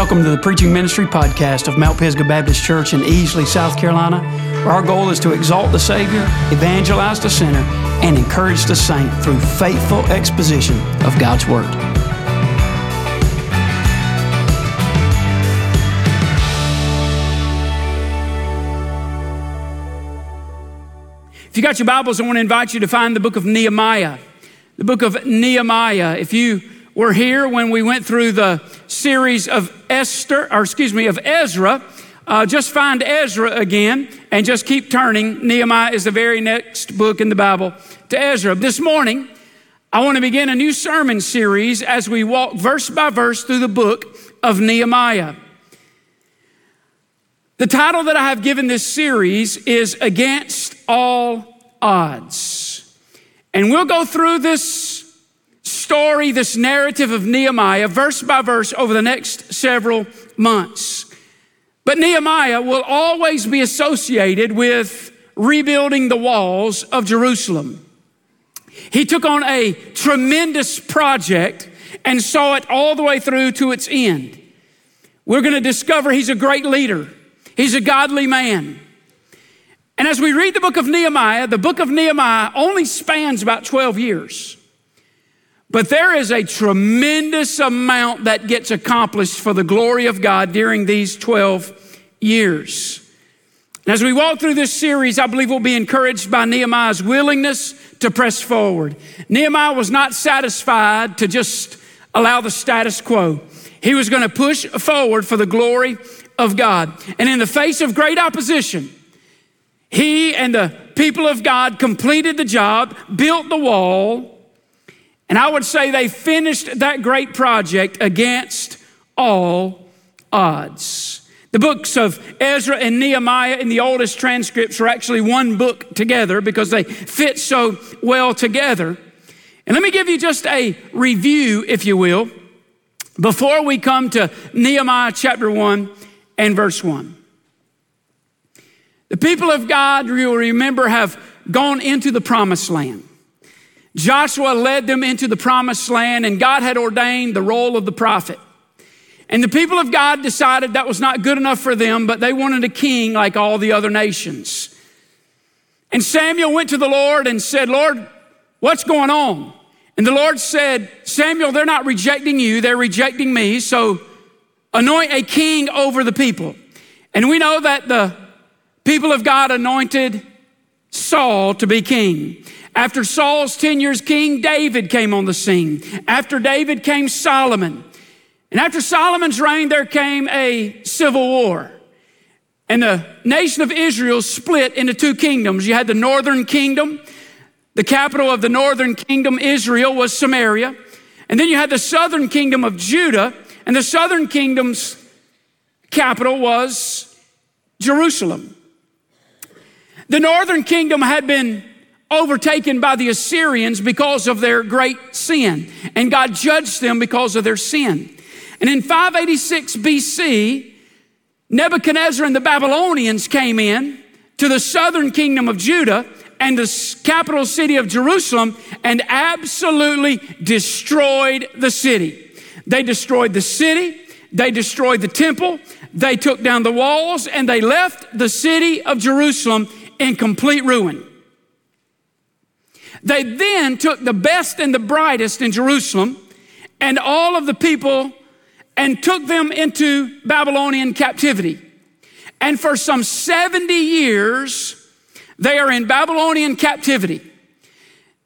Welcome to the Preaching Ministry Podcast of Mount Pisgah Baptist Church in Easley, South Carolina, where our goal is to exalt the Savior, evangelize the sinner, and encourage the saint through faithful exposition of God's Word. If you got your Bibles, I want to invite you to find the book of Nehemiah. The book of Nehemiah. If you were here when we went through the series of Esther, or excuse me, of Ezra. Uh, just find Ezra again and just keep turning. Nehemiah is the very next book in the Bible to Ezra. This morning, I want to begin a new sermon series as we walk verse by verse through the book of Nehemiah. The title that I have given this series is Against All Odds. And we'll go through this story, this narrative of Nehemiah, verse by verse, over the next several months. But Nehemiah will always be associated with rebuilding the walls of Jerusalem. He took on a tremendous project and saw it all the way through to its end. We're going to discover he's a great leader, he's a godly man. And as we read the book of Nehemiah, the book of Nehemiah only spans about 12 years. But there is a tremendous amount that gets accomplished for the glory of God during these 12 years. And as we walk through this series, I believe we'll be encouraged by Nehemiah's willingness to press forward. Nehemiah was not satisfied to just allow the status quo. He was going to push forward for the glory of God. And in the face of great opposition, he and the people of God completed the job, built the wall, and I would say they finished that great project against all odds. The books of Ezra and Nehemiah in the oldest transcripts are actually one book together because they fit so well together. And let me give you just a review, if you will, before we come to Nehemiah chapter 1 and verse 1. The people of God, you'll remember, have gone into the promised land. Joshua led them into the promised land, and God had ordained the role of the prophet. And the people of God decided that was not good enough for them, but they wanted a king like all the other nations. And Samuel went to the Lord and said, Lord, what's going on? And the Lord said, Samuel, they're not rejecting you, they're rejecting me, so anoint a king over the people. And we know that the people of God anointed Saul to be king. After Saul's 10 years king, David came on the scene. After David came Solomon. And after Solomon's reign, there came a civil war. And the nation of Israel split into two kingdoms. You had the northern kingdom. The capital of the northern kingdom, Israel, was Samaria. And then you had the southern kingdom of Judah. And the southern kingdom's capital was Jerusalem. The northern kingdom had been overtaken by the Assyrians because of their great sin, and God judged them because of their sin. And in 586 BC, Nebuchadnezzar and the Babylonians came in to the southern kingdom of Judah and the capital city of Jerusalem and absolutely destroyed the city. They destroyed the city, they destroyed the temple, they took down the walls, and they left the city of Jerusalem in complete ruin. They then took the best and the brightest in Jerusalem and all of the people and took them into Babylonian captivity. And for some 70 years, they are in Babylonian captivity.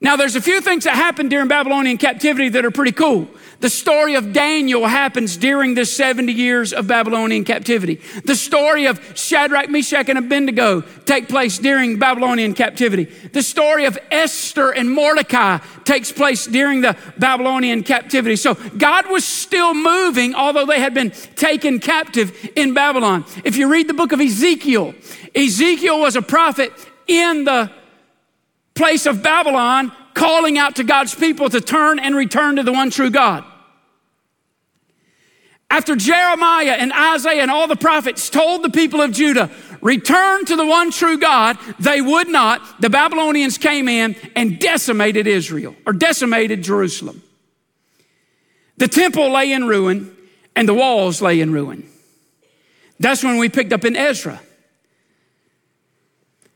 Now, there's a few things that happened during Babylonian captivity that are pretty cool. The story of Daniel happens during the 70 years of Babylonian captivity. The story of Shadrach, Meshach, and Abednego take place during Babylonian captivity. The story of Esther and Mordecai takes place during the Babylonian captivity. So God was still moving, although they had been taken captive in Babylon. If you read the book of Ezekiel, Ezekiel was a prophet in the place of Babylon calling out to God's people to turn and return to the one true God. After Jeremiah and Isaiah and all the prophets told the people of Judah, return to the one true God, they would not. The Babylonians came in and decimated Israel or decimated Jerusalem. The temple lay in ruin. and the walls lay in ruin. That's when we picked up in Ezra.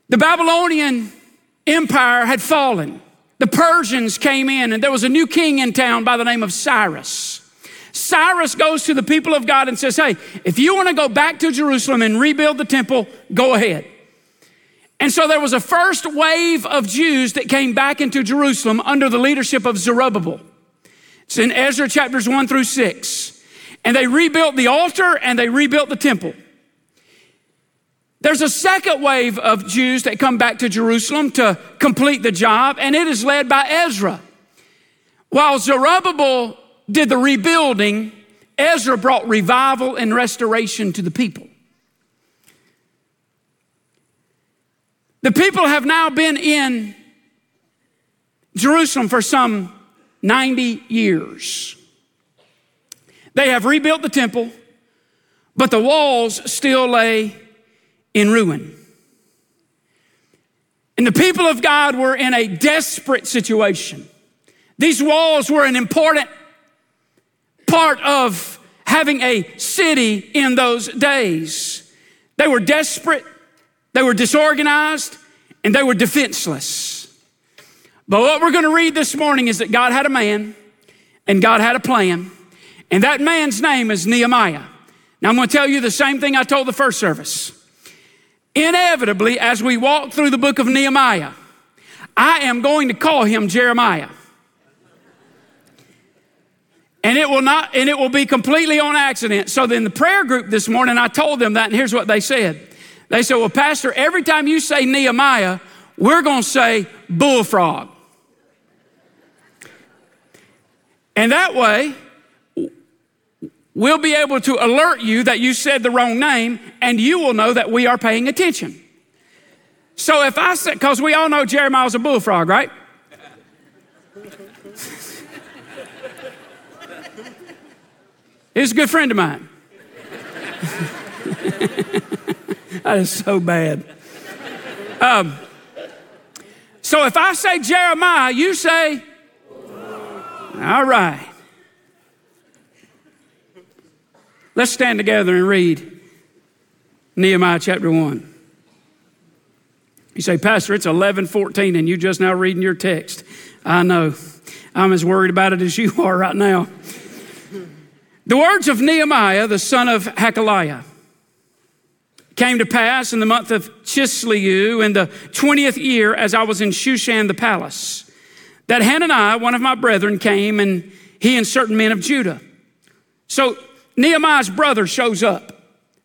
The Babylonian Empire had fallen. The Persians came in, and there was a new king in town by the name of Cyrus. Cyrus goes to the people of God and says, Hey, if you want to go back to Jerusalem and rebuild the temple, go ahead. And so there was a first wave of Jews that came back into Jerusalem under the leadership of Zerubbabel. It's in Ezra chapters one through six. And they rebuilt the altar and they rebuilt the temple. There's a second wave of Jews that come back to Jerusalem to complete the job, and it is led by Ezra. While Zerubbabel did the rebuilding, Ezra brought revival and restoration to the people. The people have now been in Jerusalem for some 90 years. They have rebuilt the temple, but the walls still lay in ruin. And the people of God were in a desperate situation. These walls were an important part of having a city in those days. They were desperate, they were disorganized, and they were defenseless. But what we're going to read this morning is that God had a man and God had a plan, and that man's name is Nehemiah. Now I'm going to tell you the same thing I told the first service. Inevitably, as we walk through the book of Nehemiah, I am going to call him Jeremiah. And it will not, and it will be completely on accident. So then the prayer group this morning, I told them that, and here's what they said. They said, Well, Pastor, every time you say Nehemiah, we're gonna say bullfrog. And that way, we'll be able to alert you that you said the wrong name, and you will know that we are paying attention. So if I said, because we all know Jeremiah's a bullfrog, right? He's a good friend of mine. that is so bad. Um, so if I say Jeremiah, you say, all right. Let's stand together and read Nehemiah chapter 1. You say, Pastor, it's 11:14 and you just now reading your text. I know. I'm as worried about it as you are right now. The words of Nehemiah, the son of Hachaliah, came to pass in the month of Chisleu in the 20th year as I was in Shushan the palace, that Hananiah, one of my brethren, came and he and certain men of Judah. So Nehemiah's brother shows up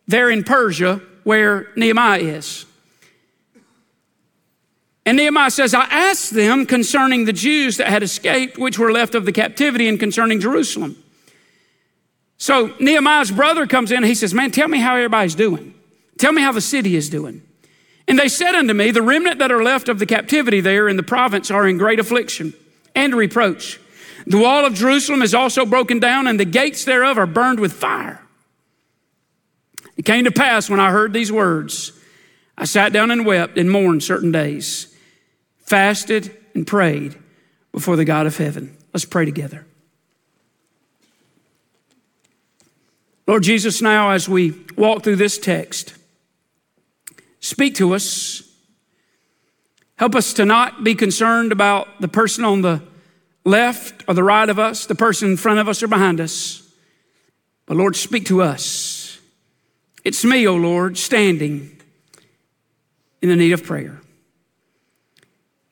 there in Persia where Nehemiah is. And Nehemiah says, I asked them concerning the Jews that had escaped, which were left of the captivity, and concerning Jerusalem. So Nehemiah's brother comes in and he says, Man, tell me how everybody's doing. Tell me how the city is doing. And they said unto me, The remnant that are left of the captivity there in the province are in great affliction and reproach. The wall of Jerusalem is also broken down, and the gates thereof are burned with fire. It came to pass when I heard these words, I sat down and wept and mourned certain days, fasted and prayed before the God of heaven. Let's pray together. Lord Jesus, now as we walk through this text, speak to us. Help us to not be concerned about the person on the left or the right of us, the person in front of us or behind us. But Lord, speak to us. It's me, O oh Lord, standing in the need of prayer.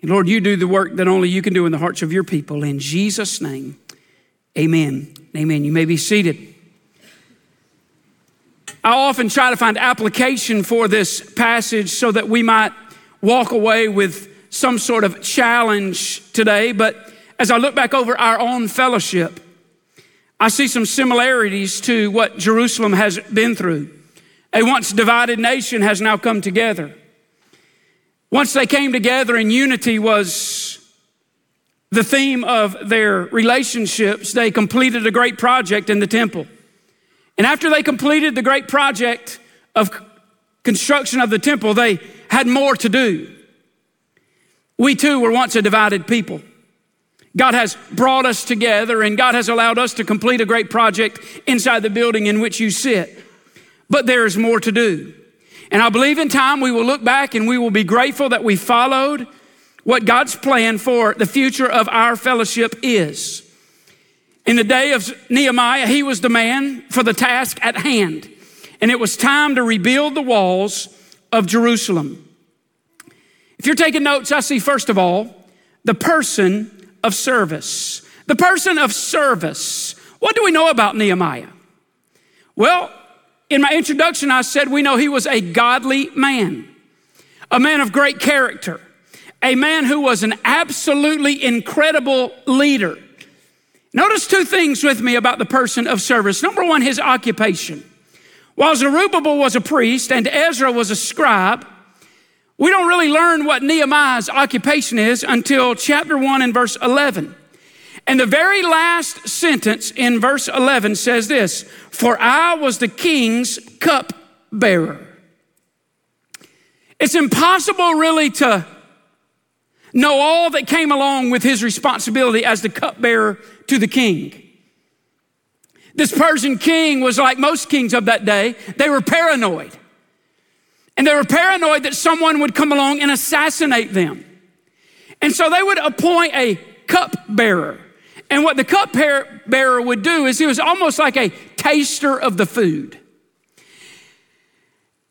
And Lord, you do the work that only you can do in the hearts of your people. In Jesus' name, amen. Amen. You may be seated. I often try to find application for this passage so that we might walk away with some sort of challenge today. But as I look back over our own fellowship, I see some similarities to what Jerusalem has been through. A once divided nation has now come together. Once they came together in unity was the theme of their relationships. They completed a great project in the temple. And after they completed the great project of construction of the temple, they had more to do. We too were once a divided people. God has brought us together and God has allowed us to complete a great project inside the building in which you sit. But there is more to do. And I believe in time we will look back and we will be grateful that we followed what God's plan for the future of our fellowship is. In the day of Nehemiah, he was the man for the task at hand, and it was time to rebuild the walls of Jerusalem. If you're taking notes, I see first of all the person of service. The person of service. What do we know about Nehemiah? Well, in my introduction, I said we know he was a godly man, a man of great character, a man who was an absolutely incredible leader. Notice two things with me about the person of service. Number one, his occupation. While Zerubbabel was a priest and Ezra was a scribe, we don't really learn what Nehemiah's occupation is until chapter 1 and verse 11. And the very last sentence in verse 11 says this For I was the king's cup bearer. It's impossible really to know all that came along with his responsibility as the cupbearer to the king. This Persian king was like most kings of that day, they were paranoid. And they were paranoid that someone would come along and assassinate them. And so they would appoint a cupbearer. And what the cupbearer would do is he was almost like a taster of the food.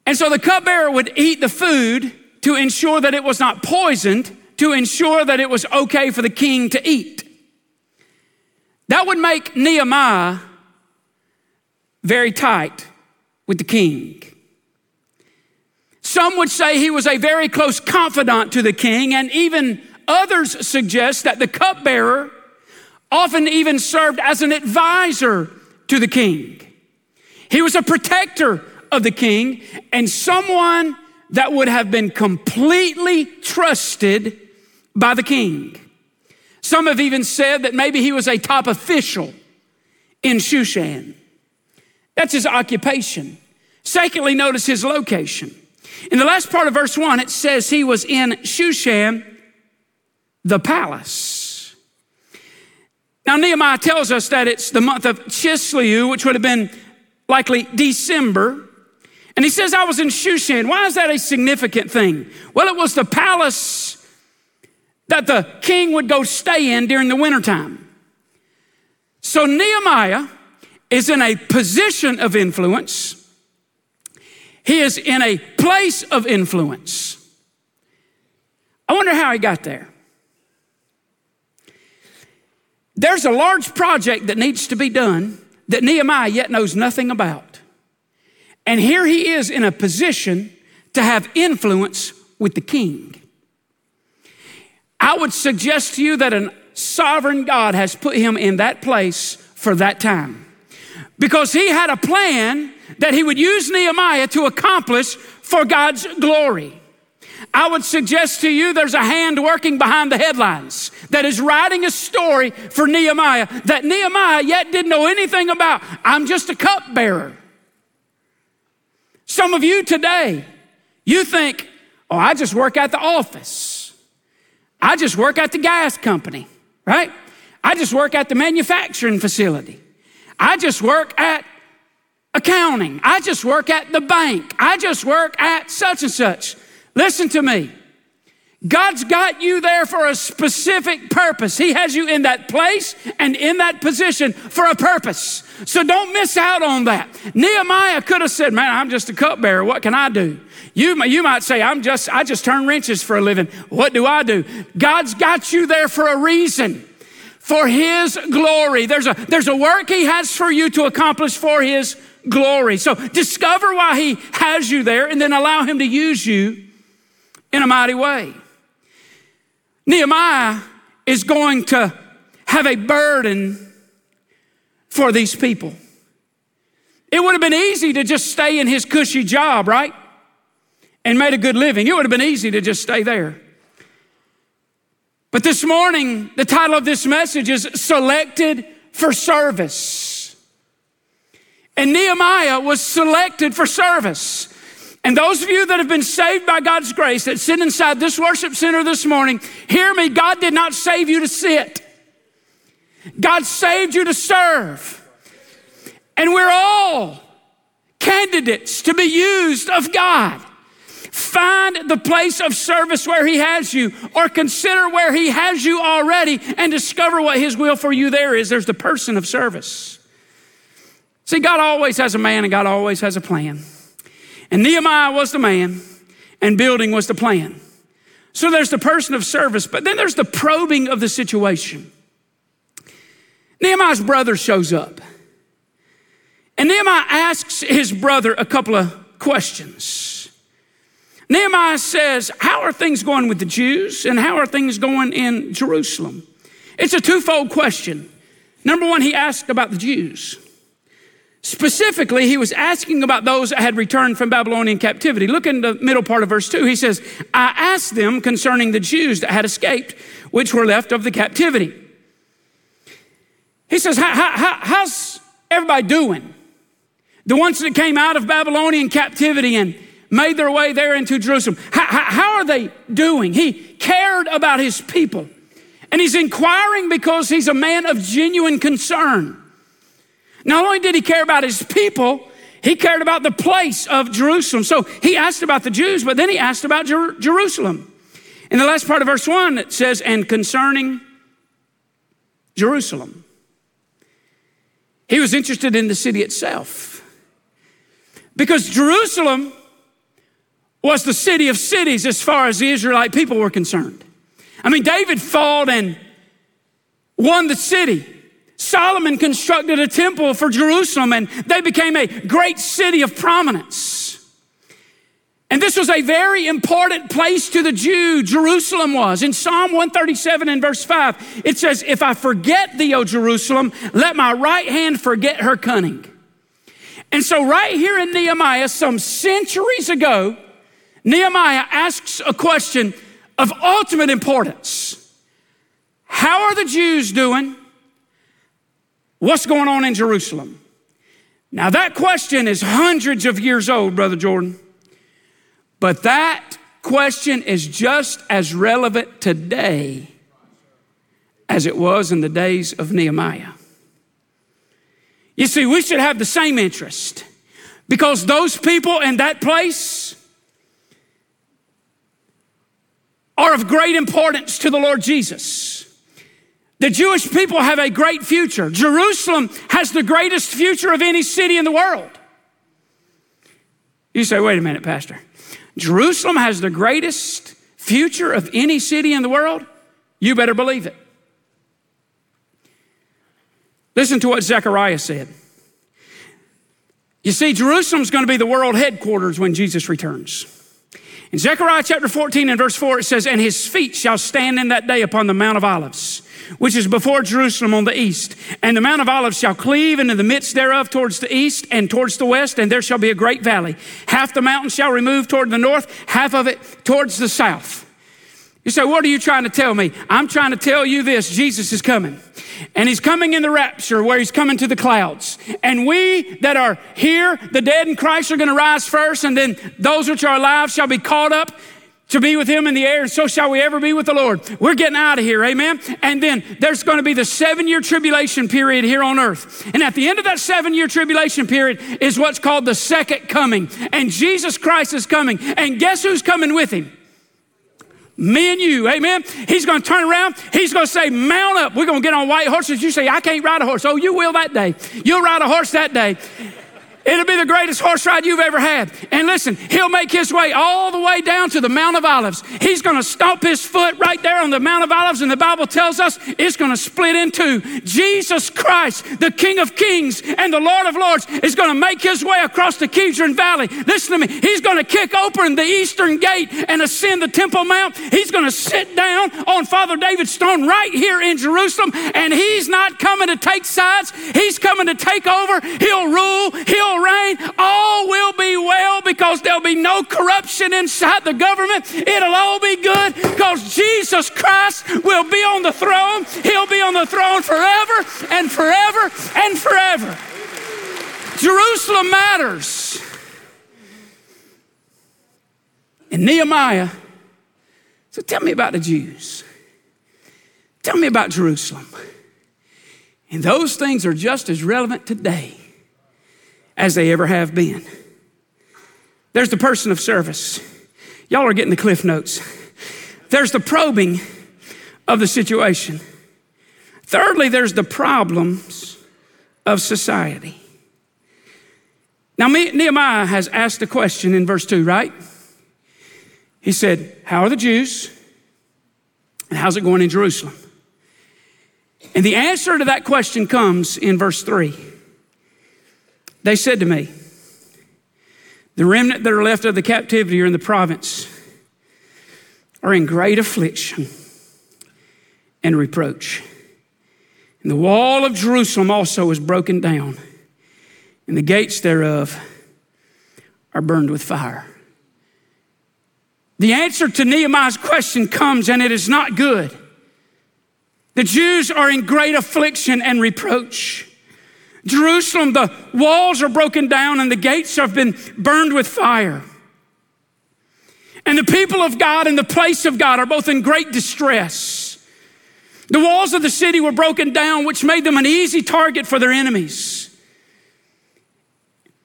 And so the cupbearer would eat the food to ensure that it was not poisoned to ensure that it was okay for the king to eat. That would make Nehemiah very tight with the king. Some would say he was a very close confidant to the king, and even others suggest that the cupbearer often even served as an advisor to the king. He was a protector of the king and someone that would have been completely trusted by the king. Some have even said that maybe he was a top official in Shushan. That's his occupation. Secondly, notice his location. In the last part of verse 1, it says he was in Shushan, the palace. Now, Nehemiah tells us that it's the month of Chisleu, which would have been likely December. And he says, I was in Shushan. Why is that a significant thing? Well, it was the palace that the king would go stay in during the wintertime. So Nehemiah is in a position of influence. He is in a place of influence. I wonder how he got there. There's a large project that needs to be done that Nehemiah yet knows nothing about. And here he is in a position to have influence with the king. I would suggest to you that a sovereign God has put him in that place for that time. Because he had a plan that he would use Nehemiah to accomplish for God's glory. I would suggest to you there's a hand working behind the headlines that is writing a story for Nehemiah that Nehemiah yet didn't know anything about. I'm just a cupbearer. Some of you today, you think, oh, I just work at the office. I just work at the gas company, right? I just work at the manufacturing facility. I just work at accounting. I just work at the bank. I just work at such and such. Listen to me. God's got you there for a specific purpose. He has you in that place and in that position for a purpose. So don't miss out on that. Nehemiah could have said, Man, I'm just a cupbearer. What can I do? You, you might say, I'm just, I just turn wrenches for a living. What do I do? God's got you there for a reason. For his glory. There's a, there's a work he has for you to accomplish for his glory. So discover why he has you there and then allow him to use you in a mighty way. Nehemiah is going to have a burden for these people. It would have been easy to just stay in his cushy job, right? And made a good living. It would have been easy to just stay there. But this morning, the title of this message is Selected for Service. And Nehemiah was selected for service. And those of you that have been saved by God's grace that sit inside this worship center this morning, hear me, God did not save you to sit. God saved you to serve. And we're all candidates to be used of God. Find the place of service where He has you, or consider where He has you already and discover what His will for you there is. There's the person of service. See, God always has a man and God always has a plan. And Nehemiah was the man, and building was the plan. So there's the person of service, but then there's the probing of the situation. Nehemiah's brother shows up. And Nehemiah asks his brother a couple of questions. Nehemiah says, How are things going with the Jews and how are things going in Jerusalem? It's a twofold question. Number one, he asked about the Jews. Specifically, he was asking about those that had returned from Babylonian captivity. Look in the middle part of verse 2. He says, I asked them concerning the Jews that had escaped, which were left of the captivity. He says, how, how, How's everybody doing? The ones that came out of Babylonian captivity and made their way there into Jerusalem. How, are they doing? He cared about his people. And he's inquiring because he's a man of genuine concern. Not only did he care about his people, he cared about the place of Jerusalem. So he asked about the Jews, but then he asked about Jer- Jerusalem. In the last part of verse 1, it says, and concerning Jerusalem. He was interested in the city itself. Because Jerusalem was the city of cities as far as the Israelite people were concerned. I mean, David fought and won the city. Solomon constructed a temple for Jerusalem and they became a great city of prominence. And this was a very important place to the Jew, Jerusalem was. In Psalm 137 and verse 5, it says, If I forget thee, O Jerusalem, let my right hand forget her cunning. And so, right here in Nehemiah, some centuries ago, Nehemiah asks a question of ultimate importance How are the Jews doing? What's going on in Jerusalem? Now, that question is hundreds of years old, Brother Jordan, but that question is just as relevant today as it was in the days of Nehemiah. You see, we should have the same interest because those people in that place are of great importance to the Lord Jesus. The Jewish people have a great future. Jerusalem has the greatest future of any city in the world. You say, wait a minute, Pastor. Jerusalem has the greatest future of any city in the world? You better believe it. Listen to what Zechariah said. You see, Jerusalem's going to be the world headquarters when Jesus returns. In Zechariah chapter 14 and verse 4, it says, And his feet shall stand in that day upon the Mount of Olives, which is before Jerusalem on the east. And the Mount of Olives shall cleave into the midst thereof towards the east and towards the west, and there shall be a great valley. Half the mountain shall remove toward the north, half of it towards the south. You say, What are you trying to tell me? I'm trying to tell you this Jesus is coming. And he's coming in the rapture where he's coming to the clouds. And we that are here, the dead in Christ, are going to rise first, and then those which are alive shall be caught up to be with him in the air, and so shall we ever be with the Lord. We're getting out of here, amen? And then there's going to be the seven year tribulation period here on earth. And at the end of that seven year tribulation period is what's called the second coming. And Jesus Christ is coming. And guess who's coming with him? Me and you, amen. He's going to turn around. He's going to say, Mount up. We're going to get on white horses. You say, I can't ride a horse. Oh, you will that day. You'll ride a horse that day. It'll be the greatest horse ride you've ever had. And listen, he'll make his way all the way down to the Mount of Olives. He's going to stomp his foot right there on the Mount of Olives, and the Bible tells us it's going to split in two. Jesus Christ, the King of Kings and the Lord of Lords, is going to make his way across the Kidron Valley. Listen to me. He's going to kick open the eastern gate and ascend the Temple Mount. He's going to sit down on Father David's stone right here in Jerusalem, and he's not coming to take sides. He's coming to take over. He'll rule. He'll will reign, all will be well because there'll be no corruption inside the government. It'll all be good because Jesus Christ will be on the throne. He'll be on the throne forever and forever and forever. Jerusalem matters. And Nehemiah, so tell me about the Jews. Tell me about Jerusalem. And those things are just as relevant today as they ever have been. There's the person of service. Y'all are getting the cliff notes. There's the probing of the situation. Thirdly, there's the problems of society. Now, Nehemiah has asked a question in verse 2, right? He said, How are the Jews? And how's it going in Jerusalem? And the answer to that question comes in verse 3. They said to me, The remnant that are left of the captivity are in the province are in great affliction and reproach. And the wall of Jerusalem also is broken down, and the gates thereof are burned with fire. The answer to Nehemiah's question comes, and it is not good. The Jews are in great affliction and reproach. Jerusalem, the walls are broken down and the gates have been burned with fire. And the people of God and the place of God are both in great distress. The walls of the city were broken down, which made them an easy target for their enemies.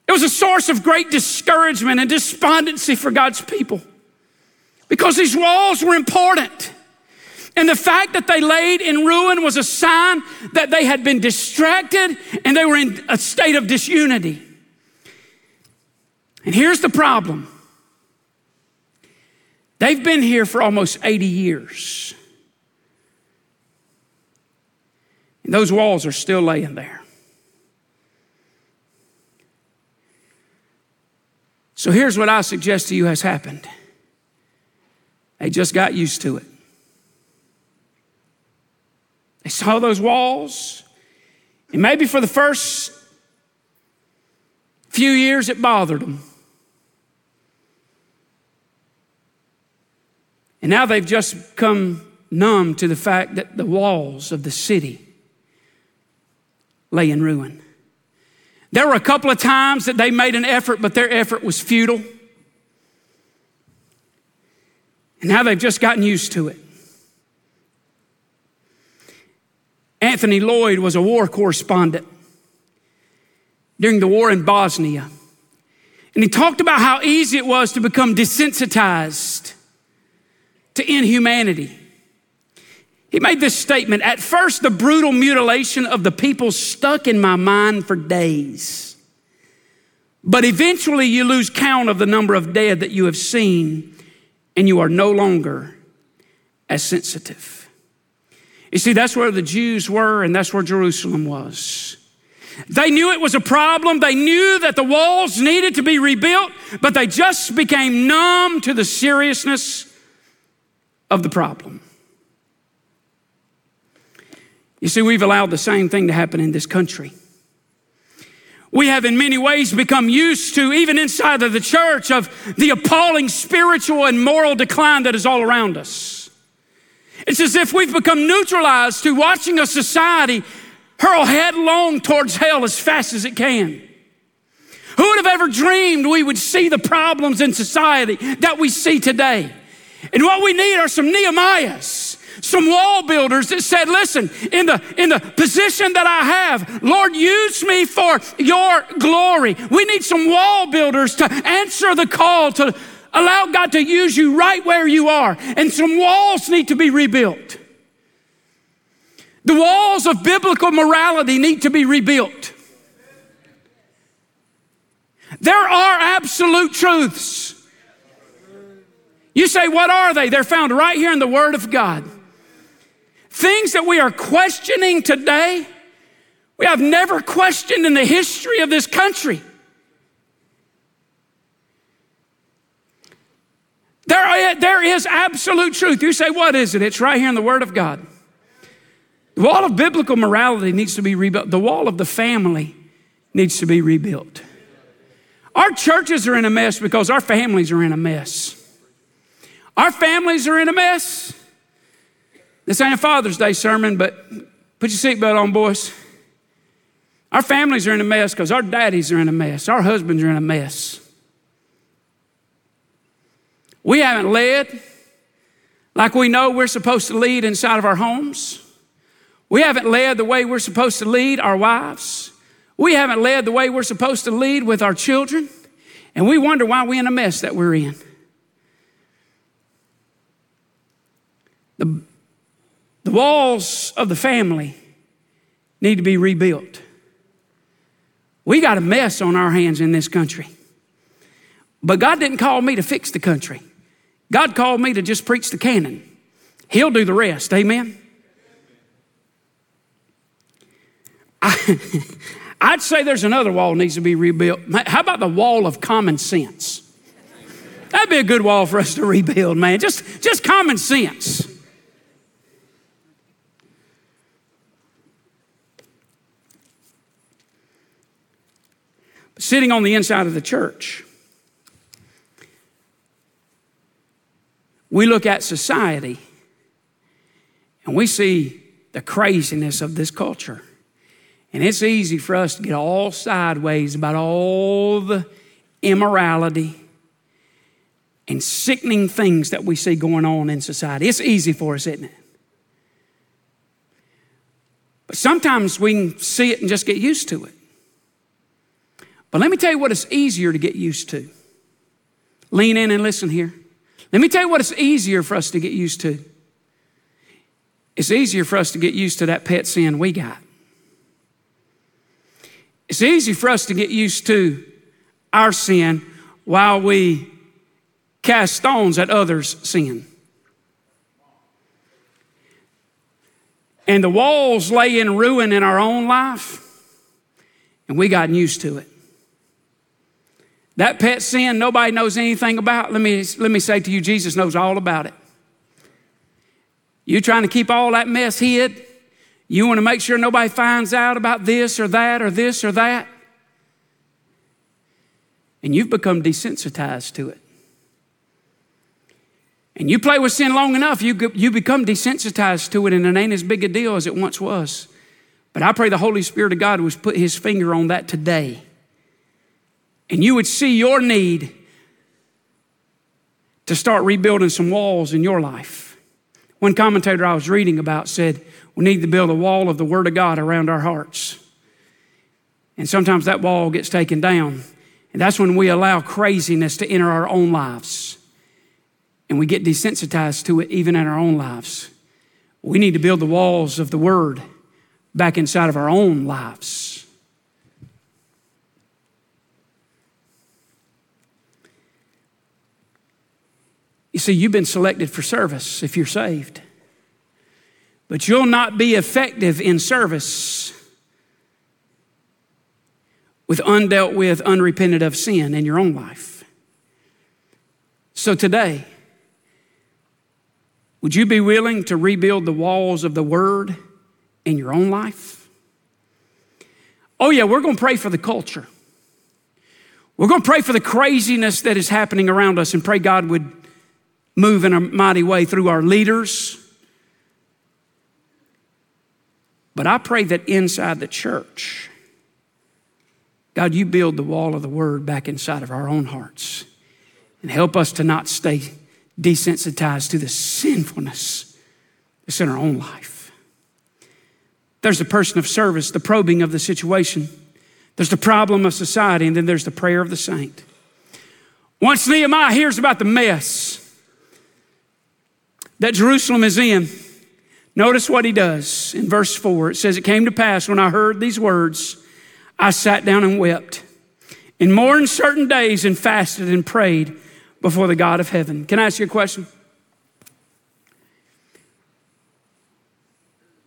It was a source of great discouragement and despondency for God's people because these walls were important. And the fact that they laid in ruin was a sign that they had been distracted and they were in a state of disunity. And here's the problem they've been here for almost 80 years. And those walls are still laying there. So here's what I suggest to you has happened. They just got used to it. They saw those walls, and maybe for the first few years it bothered them. And now they've just come numb to the fact that the walls of the city lay in ruin. There were a couple of times that they made an effort, but their effort was futile. And now they've just gotten used to it. Anthony Loyd was a war correspondent during the war in Bosnia. And he talked about how easy it was to become desensitized to inhumanity. He made this statement At first, the brutal mutilation of the people stuck in my mind for days. But eventually, you lose count of the number of dead that you have seen and you are no longer as sensitive. You see, that's where the Jews were, and that's where Jerusalem was. They knew it was a problem. They knew that the walls needed to be rebuilt, but they just became numb to the seriousness of the problem. You see, we've allowed the same thing to happen in this country we have in many ways become used to, even inside of the church, of the appalling spiritual and moral decline that is all around us. It's as if we've become neutralized to watching a society hurl headlong towards hell as fast as it can. Who would have ever dreamed we would see the problems in society that we see today? And what we need are some Nehemiahs some wall builders that said, listen, in the, in the position that I have, Lord, use me for your glory. We need some wall builders to answer the call to allow God to use you right where you are. And some walls need to be rebuilt. The walls of biblical morality need to be rebuilt. There are absolute truths. You say, what are they? They're found right here in the Word of God. Things that we are questioning today, we have never questioned in the history of this country. There, there is absolute truth. You say, what is it? It's right here in the Word of God. The wall of biblical morality needs to be rebuilt. The wall of the family needs to be rebuilt. Our churches are in a mess because our families are in a mess. Our families are in a mess this ain't a Father's Day sermon, but put your seatbelt on, boys. Our families are in a mess because our daddies are in a mess. Our husbands are in a mess. We haven't led like we know we're supposed to lead inside of our homes. We haven't led the way we're supposed to lead our wives. We haven't led the way we're supposed to lead with our children. And we wonder why we're in a mess that we're in. The, the walls of the family need to be rebuilt. We got a mess on our hands in this country. But God didn't call me to fix the country. God called me to just preach the canon. He'll do the rest. Amen. I, I'd say there's another wall needs to be rebuilt. How about the wall of common sense? That'd be a good wall for us to rebuild, man. Just, just common sense. Sitting on the inside of the church, we look at society and we see the craziness of this culture. And it's easy for us to get all sideways about all the immorality and sickening things that we see going on in society. It's easy for us, isn't it? But sometimes we can see it and just get used to it. But let me tell you what it's easier to get used to. Lean in and listen here. Let me tell you what it's easier for us to get used to. It's easier for us to get used to that pet sin we got. It's easy for us to get used to our sin while we cast stones at others' sin. And the walls lay in ruin in our own life, and we got used to it. That pet sin nobody knows anything about. Let me, let me say to you, Jesus knows all about it. You trying to keep all that mess hid? You want to make sure nobody finds out about this or that or this or that? And you've become desensitized to it. And you play with sin long enough, you, you become desensitized to it, and it ain't as big a deal as it once was. But I pray the Holy Spirit of God would put his finger on that today. And you would see your need to start rebuilding some walls in your life. One commentator I was reading about said, We need to build a wall of the Word of God around our hearts. And sometimes that wall gets taken down. And that's when we allow craziness to enter our own lives. And we get desensitized to it even in our own lives. We need to build the walls of the Word back inside of our own lives. You see, you've been selected for service if you're saved. But you'll not be effective in service with undealt with, unrepented of sin in your own life. So today, would you be willing to rebuild the walls of the Word in your own life? Oh, yeah, we're going to pray for the culture. We're going to pray for the craziness that is happening around us and pray God would move in a mighty way through our leaders. But I pray that inside the church, God, you build the wall of the word back inside of our own hearts and help us to not stay desensitized to the sinfulness that's in our own life. There's the person of service, the probing of the situation. There's the problem of society, and then there's the prayer of the saint. Once Nehemiah hears about the mess, that Jerusalem is in, notice what he does in verse 4. It says, It came to pass when I heard these words, I sat down and wept, and mourned certain days, and fasted and prayed before the God of heaven. Can I ask you a question?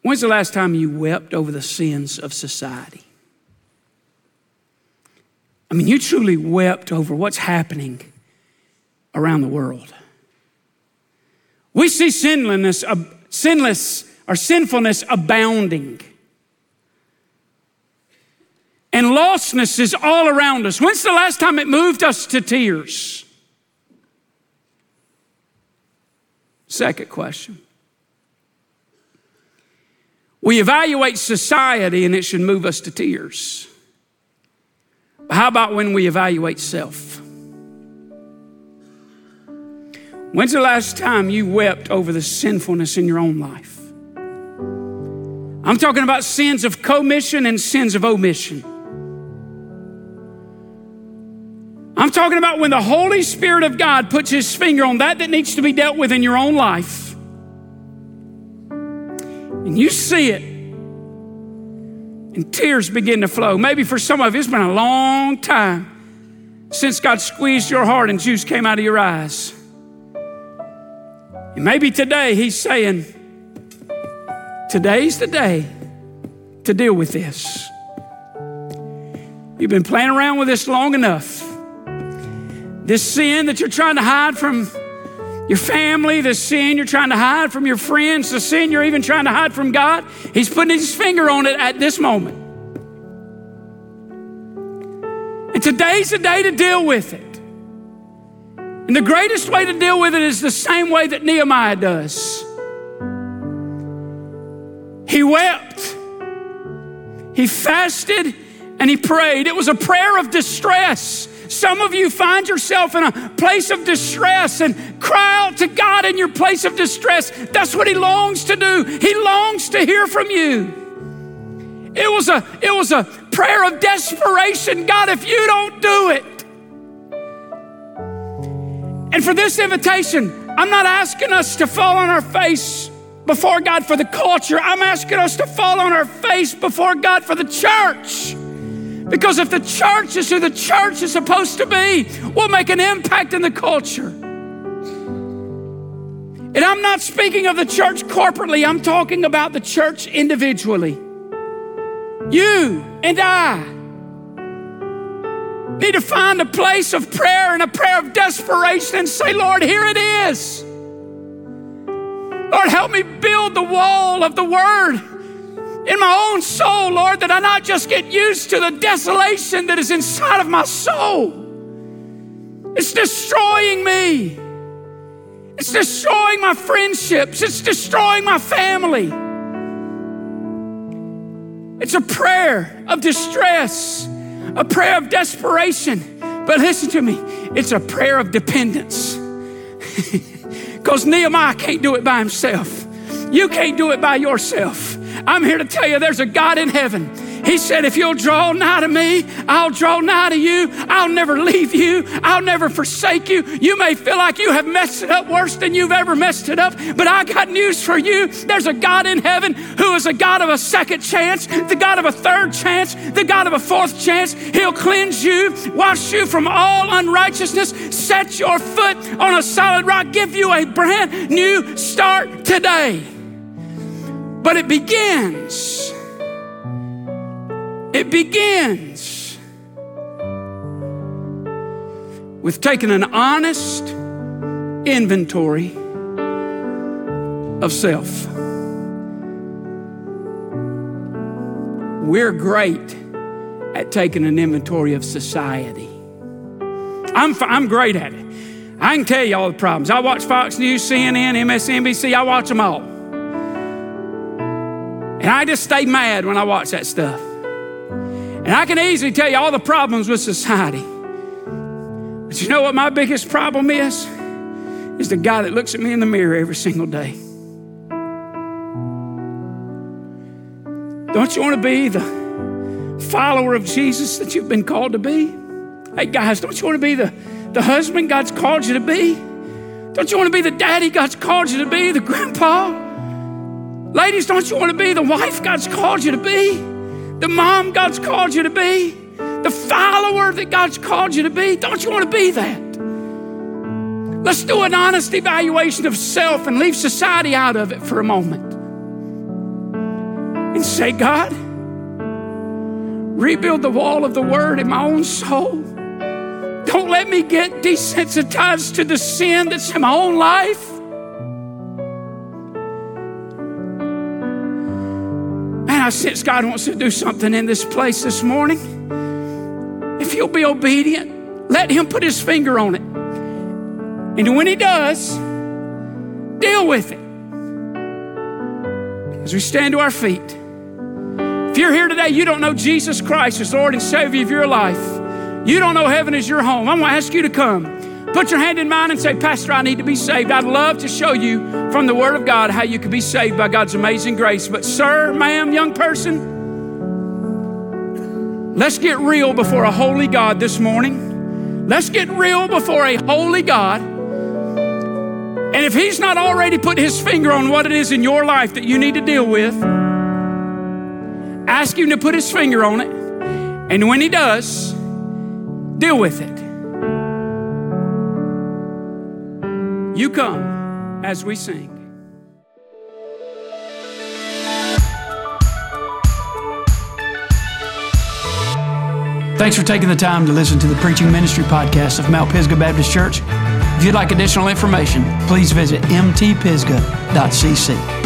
When's the last time you wept over the sins of society? I mean, you truly wept over what's happening around the world. We see sinlessness, uh, sinless or sinfulness abounding. And lostness is all around us. When's the last time it moved us to tears? Second question. We evaluate society and it should move us to tears. But how about when we evaluate self? When's the last time you wept over the sinfulness in your own life? I'm talking about sins of commission and sins of omission. I'm talking about when the Holy Spirit of God puts His finger on that that needs to be dealt with in your own life, and you see it, and tears begin to flow. Maybe for some of you, it's been a long time since God squeezed your heart and juice came out of your eyes. And maybe today He's saying, Today's the day to deal with this. You've been playing around with this long enough. This sin that you're trying to hide from your family, the sin you're trying to hide from your friends, the sin you're even trying to hide from God, He's putting His finger on it at this moment. And today's the day to deal with it. And the greatest way to deal with it is the same way that Nehemiah does. He wept, he fasted, and he prayed. It was a prayer of distress. Some of you find yourself in a place of distress and cry out to God in your place of distress. That's what He longs to do. He longs to hear from you. It was a, it was a prayer of desperation. God, if you don't do it. And for this invitation, I'm not asking us to fall on our face before God for the culture. I'm asking us to fall on our face before God for the church. Because if the church is who the church is supposed to be, we'll make an impact in the culture. And I'm not speaking of the church corporately, I'm talking about the church individually. You and I need to find a place of prayer and a prayer of desperation and say, Lord, here it is. Lord, help me build the wall of the word in my own soul, Lord, that I not just get used to the desolation that is inside of my soul. It's destroying me. It's destroying my friendships. It's destroying my family. It's a prayer of distress, a prayer of desperation. But listen to me, it's a prayer of dependence. Because Nehemiah can't do it by himself. You can't do it by yourself. I'm here to tell you there's a God in heaven. He said, If you'll draw nigh to me, I'll draw nigh to you. I'll never leave you. I'll never forsake you. You may feel like you have messed it up worse than you've ever messed it up, but I got news for you. There's a God in heaven who is a God of a second chance, the God of a third chance, the God of a fourth chance. He'll cleanse you, wash you from all unrighteousness, set your foot on a solid rock, give you a brand new start today. But it begins. It begins with taking an honest inventory of self. We're great at taking an inventory of society. I'm, I'm great at it. I can tell you all the problems. I watch Fox News, CNN, MSNBC, I watch them all. And I just stay mad when I watch that stuff. And I can easily tell you all the problems with society. But you know what my biggest problem is? Is the guy that looks at me in the mirror every single day. Don't you want to be the follower of Jesus that you've been called to be? Hey, guys, don't you want to be the, the husband God's called you to be? Don't you want to be the daddy God's called you to be, the grandpa? Ladies, don't you want to be the wife God's called you to be? The mom God's called you to be? The follower that God's called you to be? Don't you want to be that? Let's do an honest evaluation of self and leave society out of it for a moment. And say, God, rebuild the wall of the word in my own soul. Don't let me get desensitized to the sin that's in my own life. I sense God wants to do something in this place this morning. If you'll be obedient, let Him put His finger on it. And when He does, deal with it. As we stand to our feet, if you're here today, you don't know Jesus Christ as Lord and Savior of your life, you don't know heaven is your home, I'm gonna ask you to come. Put your hand in mine and say, Pastor, I need to be saved. I'd love to show you from the Word of God how you can be saved by God's amazing grace. But, sir, ma'am, young person, let's get real before a holy God this morning. Let's get real before a holy God. And if He's not already put His finger on what it is in your life that you need to deal with, ask Him to put His finger on it. And when He does, deal with it. You come as we sing. Thanks for taking the time to listen to the preaching ministry podcast of Mount Pisgah Baptist Church. If you'd like additional information, please visit mtpisgah.cc.